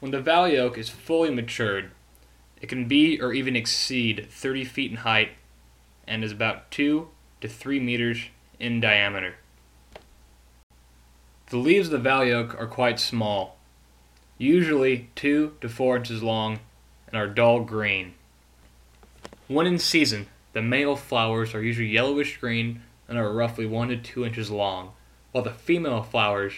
When the valley oak is fully matured, it can be or even exceed 30 feet in height and is about 2 to 3 meters in diameter. The leaves of the valley oak are quite small, usually 2 to 4 inches long, and are dull green. When in season, the male flowers are usually yellowish green and are roughly 1 to 2 inches long, while the female flowers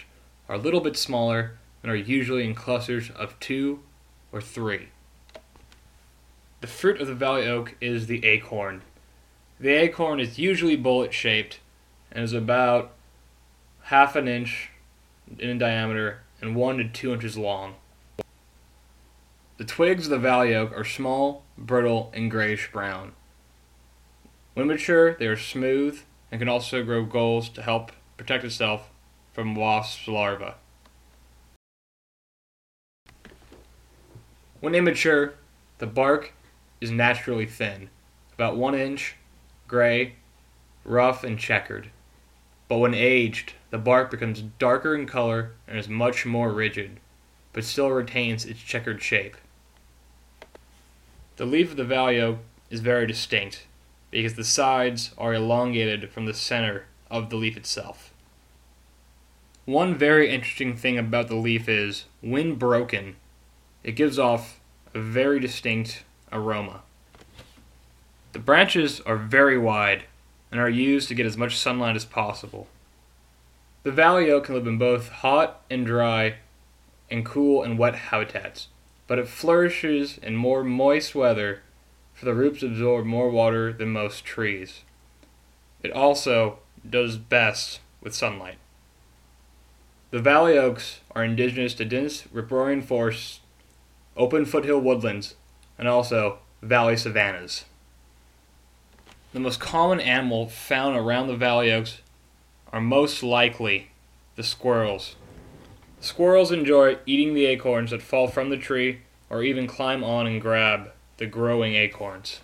are a little bit smaller and are usually in clusters of 2 or 3. The fruit of the valley oak is the acorn. The acorn is usually bullet shaped and is about half an inch in diameter and 1 to 2 inches long. The twigs of the valley oak are small, brittle, and grayish brown. When mature, they are smooth and can also grow galls to help protect itself from wasps' larvae. When immature, the bark is naturally thin, about one inch, gray, rough, and checkered. But when aged, the bark becomes darker in color and is much more rigid, but still retains its checkered shape. The leaf of the oak is very distinct because the sides are elongated from the center of the leaf itself. One very interesting thing about the leaf is, when broken, it gives off a very distinct aroma. The branches are very wide and are used to get as much sunlight as possible. The valley oak can live in both hot and dry and cool and wet habitats but it flourishes in more moist weather, for the roots absorb more water than most trees. It also does best with sunlight. The valley oaks are indigenous to dense riparian forests, open foothill woodlands, and also valley savannas. The most common animal found around the valley oaks are most likely the squirrels. Squirrels enjoy eating the acorns that fall from the tree or even climb on and grab the growing acorns.